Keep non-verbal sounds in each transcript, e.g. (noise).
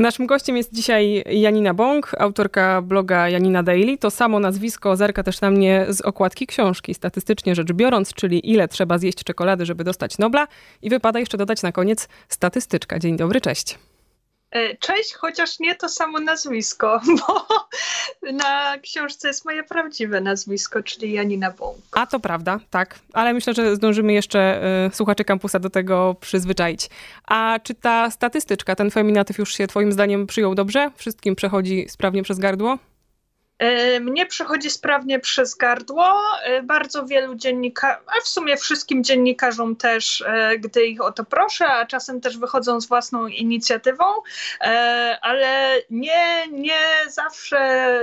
Naszym gościem jest dzisiaj Janina Bąk, autorka bloga Janina Daily. To samo nazwisko zerka też na mnie z okładki książki, statystycznie rzecz biorąc, czyli ile trzeba zjeść czekolady, żeby dostać Nobla. I wypada jeszcze dodać na koniec statystyczka. Dzień dobry, cześć. E, cześć, chociaż nie to samo nazwisko, (laughs) bo na książce jest moje prawdziwe nazwisko, czyli Janina Bąk. A to prawda, tak. Ale myślę, że zdążymy jeszcze y, słuchaczy kampusa do tego przyzwyczaić. A czy ta statystyczka, ten feminatyw już się twoim zdaniem przyjął dobrze? Wszystkim przechodzi sprawnie przez gardło? E, mnie przechodzi sprawnie przez gardło. E, bardzo wielu dziennikarzy, a w sumie wszystkim dziennikarzom też, e, gdy ich o to proszę, a czasem też wychodzą z własną inicjatywą, ale nie, nie zawsze.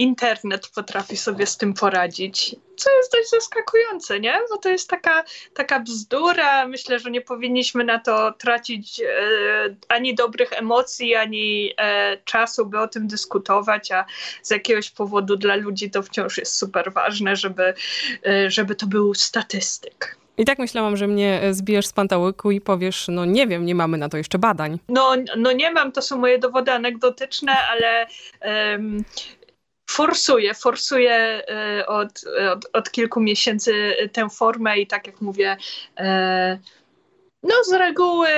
Internet potrafi sobie z tym poradzić, co jest dość zaskakujące, nie? Bo to jest taka, taka bzdura. Myślę, że nie powinniśmy na to tracić e, ani dobrych emocji, ani e, czasu, by o tym dyskutować, a z jakiegoś powodu dla ludzi to wciąż jest super ważne, żeby, e, żeby to był statystyk. I tak myślałam, że mnie zbijesz z pantałyku i powiesz, no nie wiem, nie mamy na to jeszcze badań. No, no nie mam, to są moje dowody anegdotyczne, ale um, forsuje, forsuje e, od, od, od, kilku miesięcy tę formę i tak jak mówię, e, no z reguły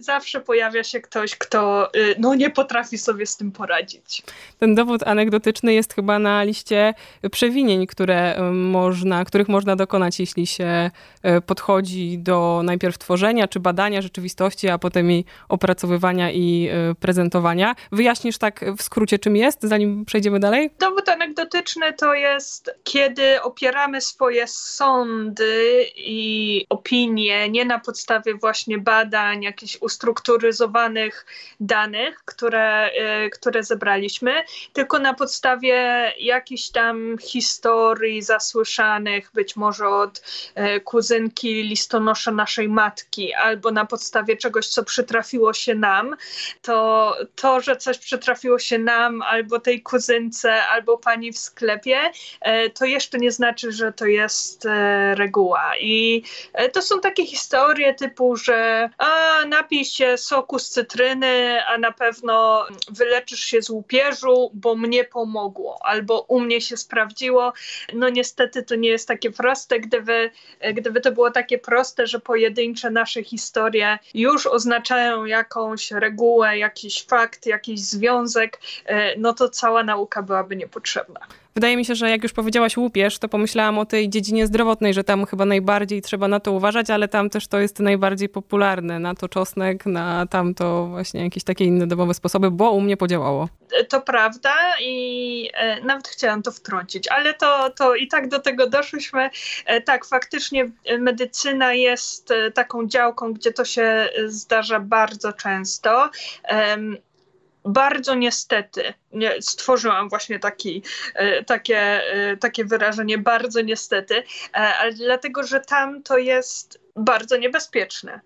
zawsze pojawia się ktoś, kto y, no, nie potrafi sobie z tym poradzić. Ten dowód anegdotyczny jest chyba na liście przewinień, które y, można, których można dokonać, jeśli się y, podchodzi do najpierw tworzenia czy badania rzeczywistości, a potem jej opracowywania i prezentowania. Wyjaśnisz tak w skrócie, czym jest, zanim przejdziemy dalej? Dowód anegdotyczny to jest, kiedy opieramy swoje sądy i opinie nie na podstawie właśnie właśnie badań, jakichś ustrukturyzowanych danych, które, y, które zebraliśmy, tylko na podstawie jakichś tam historii zasłyszanych, być może od y, kuzynki listonosza naszej matki, albo na podstawie czegoś, co przytrafiło się nam, to to, że coś przytrafiło się nam, albo tej kuzynce, albo pani w sklepie, y, to jeszcze nie znaczy, że to jest reguła. I to są takie historie typu, że a, napij się soku z cytryny, a na pewno wyleczysz się z łupieżu, bo mnie pomogło, albo u mnie się sprawdziło. No niestety to nie jest takie proste. Gdyby, gdyby to było takie proste, że pojedyncze nasze historie już oznaczają jakąś regułę, jakiś fakt, jakiś związek, e, no to cała nauka byłaby niepotrzebna. Wydaje mi się, że jak już powiedziałaś łupież, to pomyślałam o tej dziedzinie zdrowotnej, że tam chyba najbardziej trzeba na to uważać, ale tam też to jest najbardziej popularne. Na to czosnek, na tamto właśnie jakieś takie inne domowe sposoby, bo u mnie podziałało. To prawda i e, nawet chciałam to wtrącić, ale to, to i tak do tego doszliśmy. E, tak, faktycznie medycyna jest e, taką działką, gdzie to się zdarza bardzo często. Bardzo niestety stworzyłam właśnie taki, e, takie, e, takie wyrażenie bardzo niestety, e, ale dlatego, że tam to jest bardzo niebezpieczne.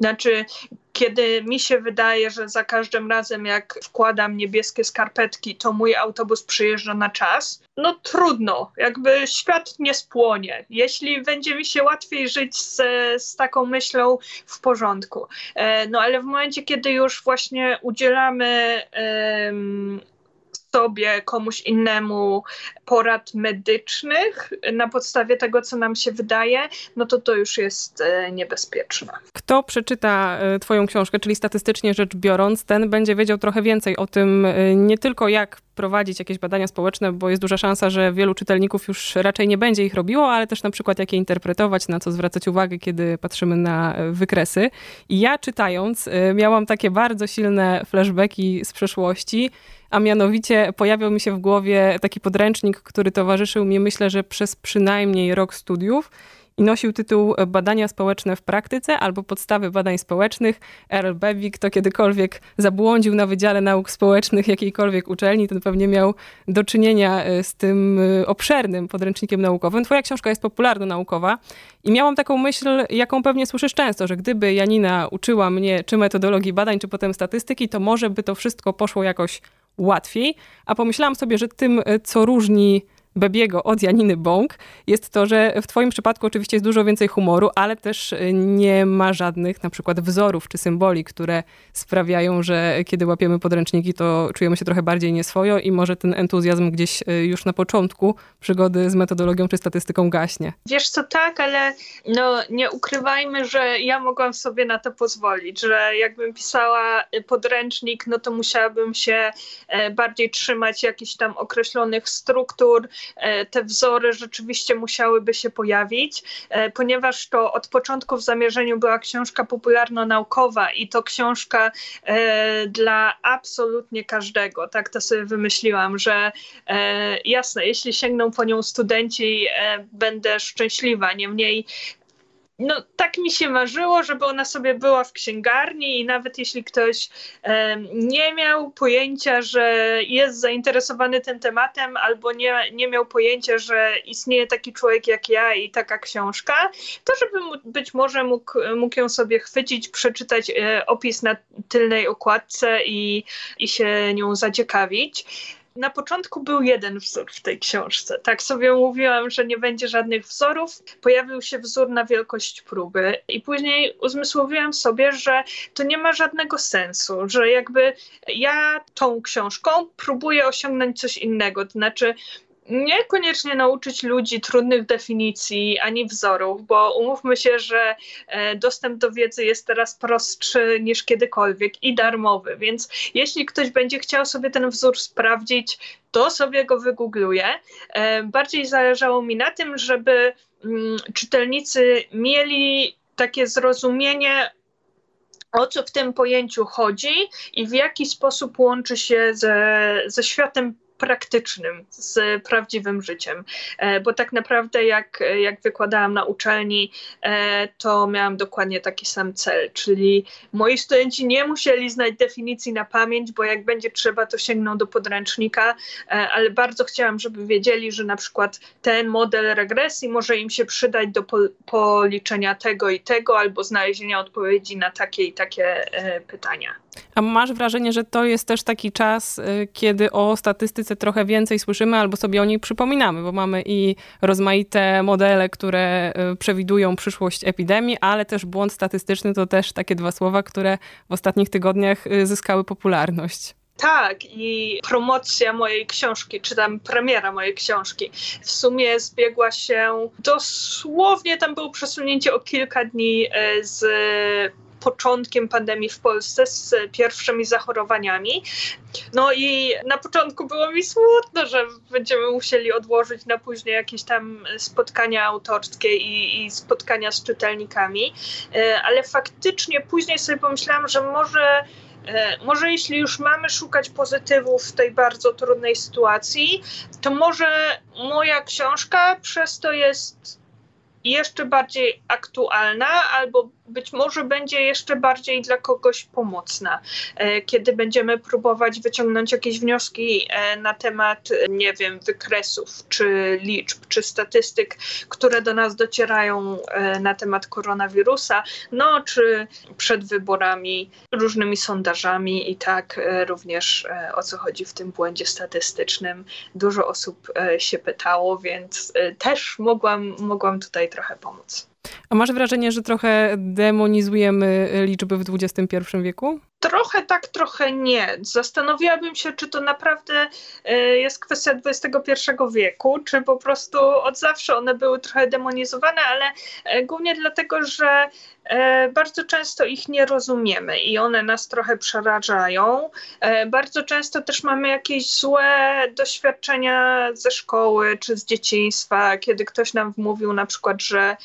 Znaczy, kiedy mi się wydaje, że za każdym razem, jak wkładam niebieskie skarpetki, to mój autobus przyjeżdża na czas, no trudno, jakby świat nie spłonie. Jeśli będzie mi się łatwiej żyć z, z taką myślą, w porządku. E, no ale w momencie, kiedy już właśnie udzielamy sobie, komuś innemu porad medycznych na podstawie tego, co nam się wydaje, no to to już jest e, niebezpieczne. Kto przeczyta e, Twoją książkę, czyli statystycznie rzecz biorąc, ten będzie wiedział trochę więcej o tym, e, nie tylko jak prowadzić jakieś badania społeczne, bo jest duża szansa, że wielu czytelników już raczej nie będzie ich robiło, ale też na przykład jak je interpretować, na co zwracać uwagę, kiedy patrzymy na wykresy. I ja czytając miałam takie bardzo silne flashbacki z przeszłości, a mianowicie pojawiał mi się w głowie taki podręcznik, który towarzyszył mi, myślę, że przez przynajmniej rok studiów i nosił tytuł Badania społeczne w praktyce albo Podstawy badań społecznych. Earl Bevik to kiedykolwiek zabłądził na Wydziale Nauk Społecznych jakiejkolwiek uczelni, ten pewnie miał do czynienia e, z tym e, obszernym podręcznikiem naukowym. Twoja książka jest popularno-naukowa i miałam taką myśl, jaką pewnie słyszysz często, że gdyby Janina uczyła mnie czy metodologii badań, czy potem statystyki, to może by to wszystko poszło jakoś łatwiej. A pomyślałam sobie, że tym, e, co różni Bebiego od Janiny Bąk jest to, że w twoim przypadku oczywiście jest dużo więcej humoru, ale też nie ma żadnych na przykład wzorów czy symboli, które sprawiają, że kiedy łapiemy podręczniki, to czujemy się trochę bardziej nieswojo i może ten entuzjazm gdzieś y, już na początku przygody z metodologią czy statystyką gaśnie. Wiesz co, tak, ale no, nie ukrywajmy, że ja mogłam sobie na to pozwolić, że jakbym pisała podręcznik, no to musiałabym się e, bardziej trzymać jakichś tam określonych struktur, e, te wzory rzeczywiście musiałyby się pojawić, e, ponieważ to od początku w zamierzeniu była książka popularno-naukowa i to książka dla absolutnie każdego. Tak to sobie wymyśliłam, że jasne, jeśli sięgną po nią studenci, będę szczęśliwa. Niemniej no, tak mi się marzyło, żeby ona sobie była w księgarni i nawet jeśli ktoś e, nie miał pojęcia, że jest zainteresowany tym tematem, albo nie, nie miał pojęcia, że istnieje taki człowiek jak ja i taka książka, to żeby być może mógł, mógł ją sobie chwycić, przeczytać e, opis na tylnej okładce i, i się nią zaciekawić. Na początku był jeden wzór w tej książce. Tak sobie mówiłam, że nie będzie żadnych wzorów. Pojawił się wzór na wielkość próby, i później uzmysłowiłam sobie, że to nie ma żadnego sensu, że jakby ja tą książką próbuję osiągnąć coś innego. To znaczy, niekoniecznie nauczyć ludzi trudnych definicji ani wzorów, bo umówmy się, że e, dostęp do wiedzy jest teraz prostszy niż kiedykolwiek i darmowy, więc jeśli ktoś będzie chciał sobie ten wzór sprawdzić, to sobie go wygoogluje. Bardziej zależało mi na tym, żeby mm, czytelnicy mieli takie zrozumienie, o co w tym pojęciu chodzi i w jaki sposób łączy się ze, ze światem praktycznym, z prawdziwym życiem. E, bo tak naprawdę, jak, jak wykładałam na uczelni, e, to miałam dokładnie taki sam cel, czyli moi studenci nie musieli znać definicji na pamięć, bo jak będzie trzeba, to sięgną do podręcznika, e, ale bardzo chciałam, żeby wiedzieli, że na przykład ten model regresji może im się przydać do policzenia tego i tego, albo znalezienia odpowiedzi na takie i takie pytania. A masz wrażenie, że to jest też taki czas, y, kiedy o statystyce trochę więcej słyszymy albo sobie o niej przypominamy, bo mamy i rozmaite modele, które y, przewidują przyszłość epidemii, ale też błąd statystyczny to też takie dwa słowa, które w ostatnich tygodniach y, zyskały popularność. Tak, i promocja mojej książki, czy tam premiera mojej książki, w sumie zbiegła się dosłownie, tam było przesunięcie o kilka dni z początkiem pandemii w Polsce z pierwszymi zachorowaniami. No i na początku było mi smutno, że będziemy musieli odłożyć na później jakieś tam spotkania autorskie i, i spotkania z czytelnikami, e, ale faktycznie później sobie pomyślałam, że może e, może jeśli już mamy szukać pozytywów w tej bardzo trudnej sytuacji, to może moja książka przez to jest jeszcze bardziej aktualna, albo być może będzie jeszcze bardziej dla kogoś pomocna, e, kiedy będziemy próbować wyciągnąć jakieś wnioski e, na temat, nie wiem, wykresów, czy liczb, czy statystyk, które do nas docierają e, na temat koronawirusa, no czy przed wyborami, różnymi sondażami i tak również o co chodzi w tym błędzie statystycznym. Dużo osób się pytało, więc też mogłam, mogłam tutaj trochę pomóc. A masz wrażenie, że trochę demonizujemy liczby w XXI wieku? Trochę tak, trochę nie. Zastanowiłabym się, czy to naprawdę e, jest kwestia XXI wieku, czy po prostu od zawsze one były trochę demonizowane, ale e, głównie dlatego, że e, bardzo często ich nie rozumiemy i one nas trochę przerażają. Bardzo często też mamy jakieś złe doświadczenia ze szkoły czy z dzieciństwa, kiedy ktoś nam wmówił na przykład, że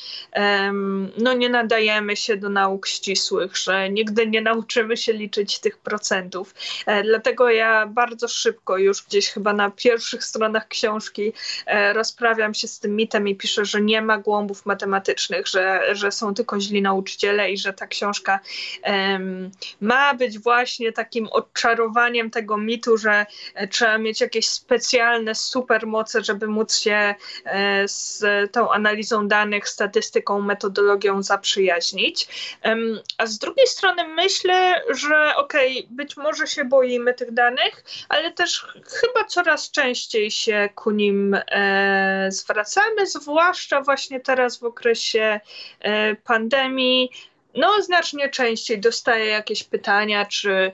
no nie nadajemy się do nauk ścisłych, że nigdy nie nauczymy się liczyć liczyć tych procentów. E, dlatego ja bardzo szybko, już gdzieś chyba na pierwszych stronach książki, e, rozprawiam się z tym mitem i piszę, że nie ma głąbów matematycznych, że, że są tylko źli nauczyciele i że ta książka um, ma być właśnie takim odczarowaniem tego mitu, że e, trzeba mieć jakieś specjalne supermoce, żeby móc się z tą analizą danych, statystyką, metodologią zaprzyjaźnić. A z drugiej strony myślę, że że okej, okay, być może się boimy tych danych, ale też chyba coraz częściej się ku nim e, zwracamy, zwłaszcza właśnie teraz w okresie e, pandemii. No, znacznie częściej dostaję jakieś pytania, czy,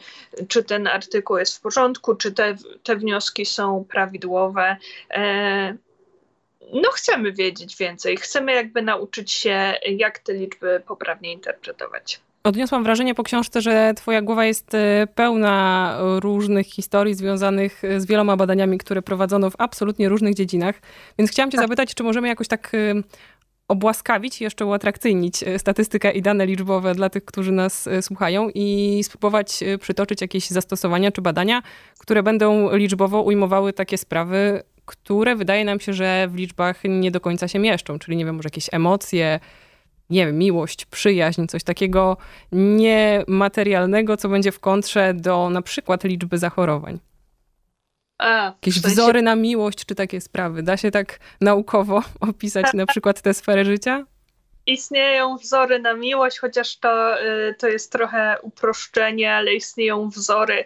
czy ten artykuł jest w porządku, czy te, te wnioski są prawidłowe. E, no, chcemy wiedzieć więcej. Chcemy jakby nauczyć się, jak te liczby poprawnie interpretować. Odniosłam wrażenie po książce, że Twoja głowa jest e, pełna różnych historii związanych e, z wieloma badaniami, które prowadzono w absolutnie różnych dziedzinach. Więc chciałam Cię tak. zapytać, czy możemy jakoś tak e, obłaskawić, jeszcze uatrakcyjnić statystykę i dane liczbowe dla tych, którzy nas słuchają i spróbować przytoczyć jakieś zastosowania czy badania, które będą liczbowo ujmowały takie sprawy, które wydaje nam się, że w liczbach nie do końca się mieszczą, czyli nie wiem, może jakieś emocje, nie wiem, miłość, przyjaźń, coś takiego niematerialnego, co będzie w kontrze do na przykład liczby zachorowań. A, Jakieś sensie... wzory na miłość, czy takie sprawy. Da się tak naukowo (laughs) opisać na przykład tę sferę życia? Istnieją wzory na miłość, chociaż to, y, to jest trochę uproszczenie, ale istnieją wzory,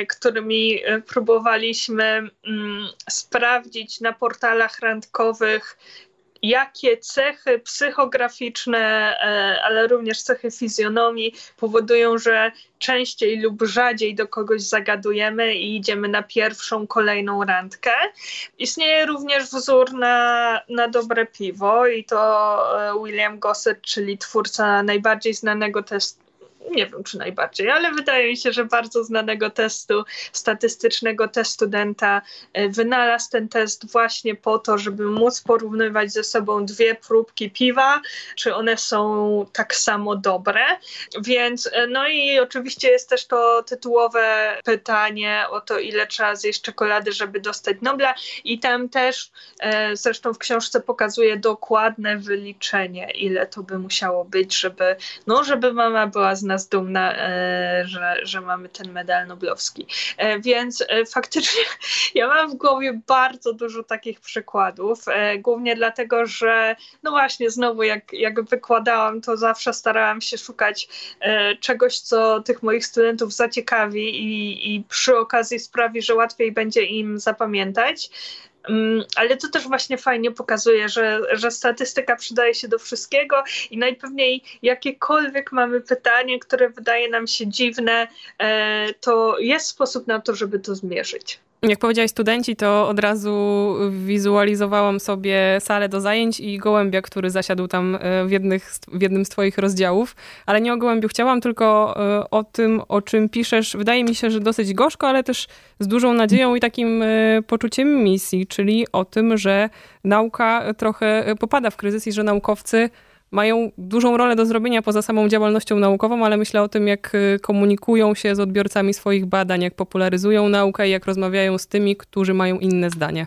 y, którymi y, próbowaliśmy mm, sprawdzić na portalach randkowych, jakie cechy psychograficzne, e, ale również cechy fizjonomii powodują, że częściej lub rzadziej do kogoś zagadujemy i idziemy na pierwszą, kolejną randkę. Istnieje również wzór na, na dobre piwo i to e, William Gossett, czyli twórca najbardziej znanego testu nie wiem czy najbardziej, ale wydaje mi się, że bardzo znanego testu statystycznego testu Denta e, wynalazł ten test właśnie po to, żeby móc porównywać ze sobą dwie próbki piwa, czy one są tak samo dobre. Więc e, no i oczywiście jest też to tytułowe pytanie o to, ile trzeba zjeść czekolady, żeby dostać Nobla i tam też e, zresztą w książce pokazuje dokładne wyliczenie, ile to by musiało być, żeby, no, żeby mama była z nas dumna, e, że, że mamy ten medal noblowski. E, więc e, faktycznie (laughs) ja mam w głowie bardzo dużo takich przykładów, głównie dlatego, że no właśnie znowu jak, jak wykładałam, to zawsze starałam się szukać czegoś, co tych moich studentów zaciekawi i, i przy okazji sprawi, że łatwiej będzie im zapamiętać. Mm, ale to też właśnie fajnie pokazuje, że, że statystyka przydaje się do wszystkiego i najpewniej jakiekolwiek mamy pytanie, które wydaje nam się dziwne, e, to jest sposób na to, żeby to zmierzyć. Jak powiedziałeś studenci, to od razu wizualizowałam sobie salę do zajęć i gołębia, który zasiadł tam e, w, jednych, w jednym z twoich rozdziałów. Ale nie o gołębiu chciałam, tylko e, o tym, o czym piszesz. Wydaje mi się, że dosyć gorzko, ale też z dużą nadzieją i takim e, poczuciem misji, czyli o tym, że nauka trochę popada w kryzys i że naukowcy mają dużą rolę do zrobienia poza samą działalnością naukową, ale myślę o tym, jak y, komunikują się z odbiorcami swoich badań, jak popularyzują naukę i jak rozmawiają z tymi, którzy mają inne zdanie.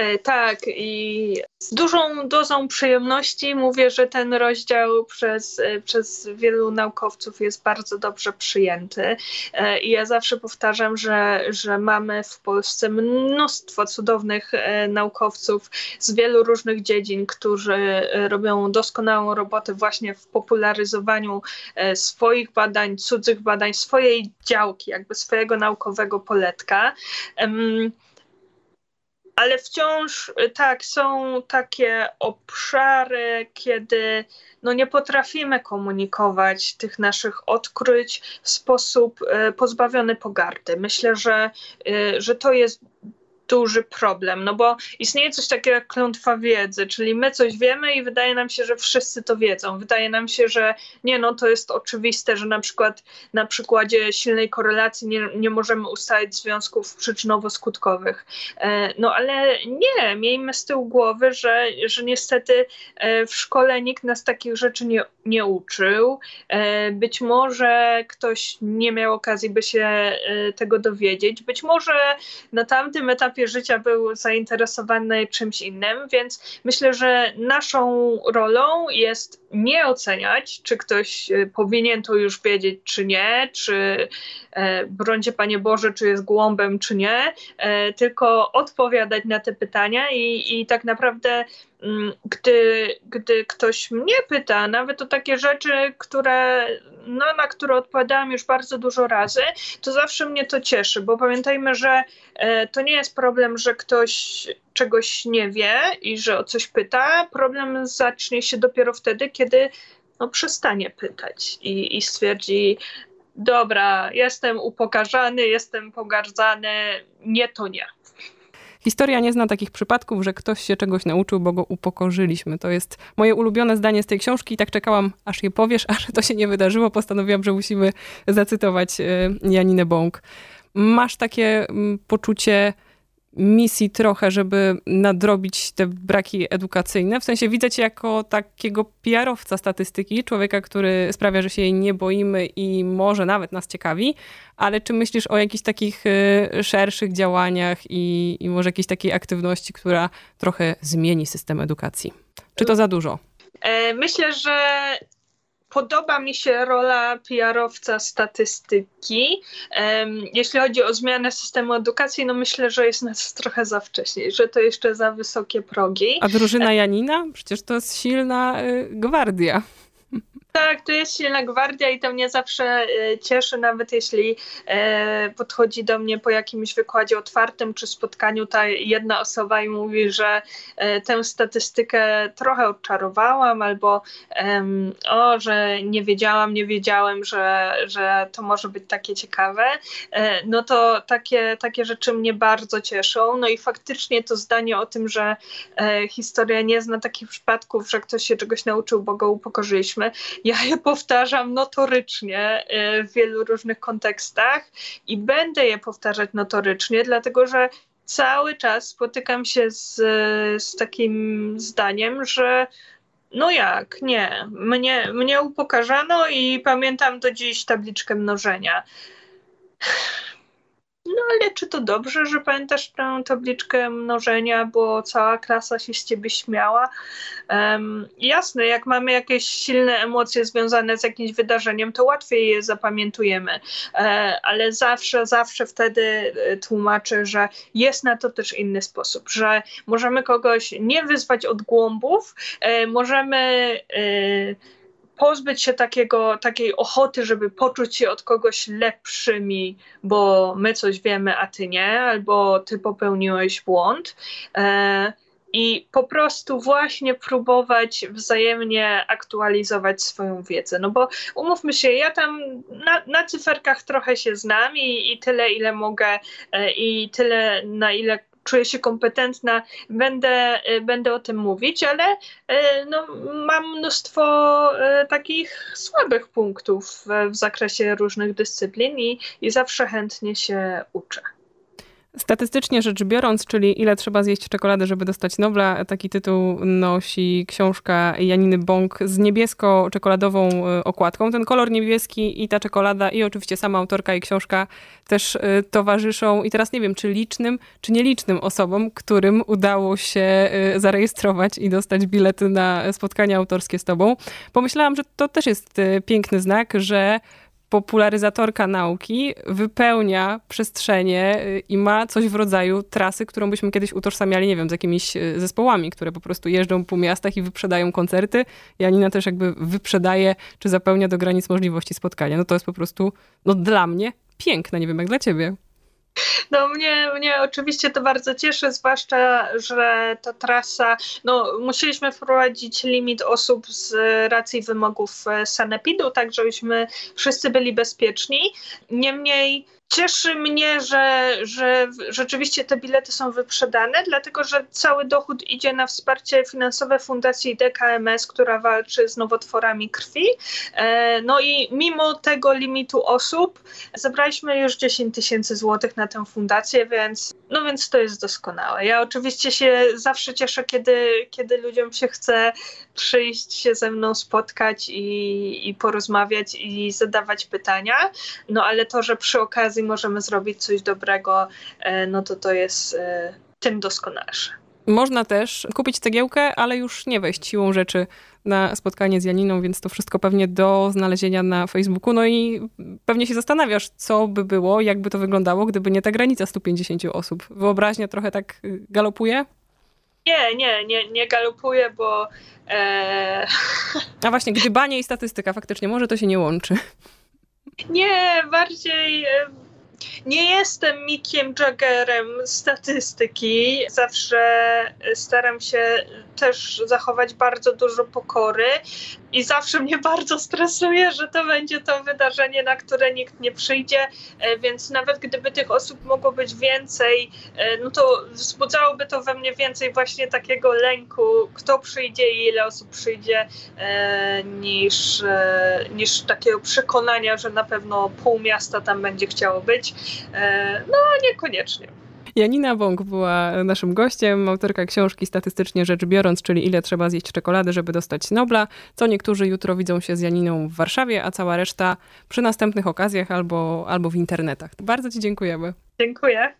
E, tak, i z dużą dozą przyjemności mówię, że ten rozdział przez, e, przez wielu naukowców jest bardzo dobrze przyjęty. E, I ja zawsze powtarzam, że, że mamy w Polsce mnóstwo cudownych naukowców z wielu różnych dziedzin, którzy robią doskonałą robotę właśnie w popularyzowaniu swoich badań, cudzych badań, swojej działki, jakby swojego naukowego poletka ale wciąż y, tak, są takie obszary, kiedy no, nie potrafimy komunikować tych naszych odkryć w sposób y, pozbawiony pogardy. Myślę, że, y, że to jest duży problem, no bo istnieje coś takiego jak klątwa wiedzy, czyli my coś wiemy i wydaje nam się, że wszyscy to wiedzą. Wydaje nam się, że nie, no to jest oczywiste, że na przykład na przykładzie silnej korelacji nie, nie możemy ustalić związków przyczynowo-skutkowych. E, no ale nie, miejmy z tyłu głowy, że, że niestety e, w szkole nikt nas takich rzeczy nie, nie uczył. E, być może ktoś nie miał okazji, by się tego dowiedzieć. Być może na tamtym etapie etapie życia był zainteresowany czymś innym, więc myślę, że naszą rolą jest nie oceniać, czy ktoś e, powinien to już wiedzieć, czy nie, czy e, brońcie Panie Boże, czy jest głąbem, czy nie, e, tylko odpowiadać na te pytania i, i tak naprawdę gdy, gdy ktoś mnie pyta, nawet o takie rzeczy, które, no, na które odpowiadałam już bardzo dużo razy, to zawsze mnie to cieszy, bo pamiętajmy, że e, to nie jest problem, że ktoś czegoś nie wie i że o coś pyta. Problem zacznie się dopiero wtedy, kiedy no, przestanie pytać i, i stwierdzi, dobra, jestem upokarzany, jestem pogardzany, nie to nie. Historia nie zna takich przypadków, że ktoś się czegoś nauczył, bo go upokorzyliśmy. To jest moje ulubione zdanie z tej książki i tak czekałam, aż je powiesz, (laughs) a że to się nie wydarzyło, postanowiłam, że musimy zacytować e, Janinę Bąk. Masz takie mm, poczucie misji trochę, żeby nadrobić te braki edukacyjne. W sensie widzę cię jako takiego PR-owca statystyki, człowieka, który sprawia, że się jej nie boimy i może nawet nas ciekawi, ale czy myślisz o jakichś takich y, szerszych działaniach i, i może jakiejś takiej aktywności, która trochę zmieni system edukacji? Czy to za dużo? E, myślę, że Podoba mi się rola PR-owca statystyki. Jeśli chodzi o zmianę systemu edukacji, no myślę, że jest nas trochę za wcześnie, że to jeszcze za wysokie progi. A drużyna Janina? Przecież to jest silna y, gwardia. Tak, to jest silna gwardia i to mnie zawsze e, cieszy, nawet jeśli e, podchodzi do mnie po jakimś wykładzie otwartym czy spotkaniu ta jedna osoba i mówi, że e, tę statystykę trochę odczarowałam albo o, że nie wiedziałam, nie wiedziałem, że, że to może być takie ciekawe, no to takie, takie rzeczy mnie bardzo cieszą. No i faktycznie to zdanie o tym, że historia nie zna takich przypadków, że ktoś się czegoś nauczył, bo go upokorzyliśmy, ja je powtarzam notorycznie y, w wielu różnych kontekstach i będę je powtarzać notorycznie, dlatego że cały czas spotykam się z, z takim zdaniem, że no jak, nie. Mnie, mnie upokarzano i pamiętam do dziś tabliczkę mnożenia. No ale czy to dobrze, że pamiętasz tę tabliczkę mnożenia, bo cała klasa się z ciebie śmiała? Um, jasne, jak mamy jakieś silne emocje związane z jakimś wydarzeniem, to łatwiej je zapamiętujemy, e, ale zawsze, zawsze wtedy e, tłumaczę, że jest na to też inny sposób, że możemy kogoś nie wyzwać od głąbów, e, możemy e, pozbyć się takiego, takiej ochoty, żeby poczuć się od kogoś lepszymi, bo my coś wiemy, a ty nie, albo ty popełniłeś błąd. E, i po prostu właśnie próbować wzajemnie aktualizować swoją wiedzę. No bo umówmy się, ja tam na, na cyferkach trochę się znam i, i tyle, ile mogę, e, i tyle, na ile czuję się kompetentna, będę, y, będę o tym mówić, ale y, no, mam mnóstwo y, takich słabych punktów w, zakresie różnych dyscyplin i, i zawsze chętnie się uczę. Statystycznie rzecz biorąc, czyli ile trzeba zjeść czekolady, żeby dostać Nobla, taki tytuł nosi książka Janiny Bąk z niebiesko-czekoladową e, okładką. Ten kolor niebieski i ta czekolada i oczywiście sama autorka i książka też e, towarzyszą i teraz nie wiem, czy licznym, czy nielicznym osobom, którym udało się e, zarejestrować i dostać bilety na spotkania autorskie z tobą. Pomyślałam, że to też jest piękny znak, że popularyzatorka nauki wypełnia przestrzenie y, i ma coś w rodzaju trasy, którą byśmy kiedyś utożsamiali, nie wiem, z jakimiś y, zespołami, które po prostu jeżdżą po miastach i wyprzedają koncerty. Janina też jakby wyprzedaje, czy zapełnia do granic możliwości spotkania. No to jest po prostu, no dla mnie piękne, nie wiem jak dla ciebie. No mnie, mnie oczywiście to bardzo cieszy, zwłaszcza, że ta trasa, no musieliśmy wprowadzić limit osób z racji wymogów sanepidu, tak żebyśmy wszyscy byli bezpieczni. Niemniej Cieszy mnie, że, że rzeczywiście te bilety są wyprzedane, dlatego że cały dochód idzie na wsparcie finansowe Fundacji DKMS, która walczy z nowotworami krwi. E, no i mimo tego limitu osób zebraliśmy już 10 tysięcy złotych na tę fundację, więc, no więc to jest doskonałe. Ja oczywiście się zawsze cieszę, kiedy, kiedy ludziom się chce przyjść się ze mną spotkać i, i porozmawiać i zadawać pytania, no ale to, że przy okazji możemy zrobić coś dobrego, e, no to to jest e, tym doskonalsze. Można też kupić cegiełkę, ale już nie wejść siłą rzeczy na spotkanie z Janiną, więc to wszystko pewnie do znalezienia na Facebooku. No i pewnie się zastanawiasz, co by było, jakby to wyglądało, gdyby nie ta granica 150 osób. Wyobraźnia trochę tak y, galopuje? Nie, nie, nie, nie galopuję, bo. E... A właśnie, gdybanie i statystyka faktycznie może to się nie łączy. (laughs) Nie, bardziej. Nie jestem Mickiem Jaggerem statystyki. Zawsze staram się też zachować bardzo dużo pokory i zawsze mnie bardzo stresuje, że to będzie to wydarzenie, na które nikt nie przyjdzie, e, więc nawet gdyby tych osób mogło być więcej, e, no to wzbudzałoby to we mnie więcej właśnie takiego lęku, kto przyjdzie i ile osób przyjdzie, e, niż, niż takiego przekonania, że na pewno pół miasta tam będzie chciało być. No, niekoniecznie. Janina Bąk była naszym gościem, autorka książki Statystycznie rzecz biorąc, czyli ile trzeba zjeść czekolady, żeby dostać Nobla. Co niektórzy jutro widzą się z Janiną w Warszawie, a cała reszta przy następnych okazjach albo, albo w internetach. Bardzo Ci dziękujemy. Dziękuję.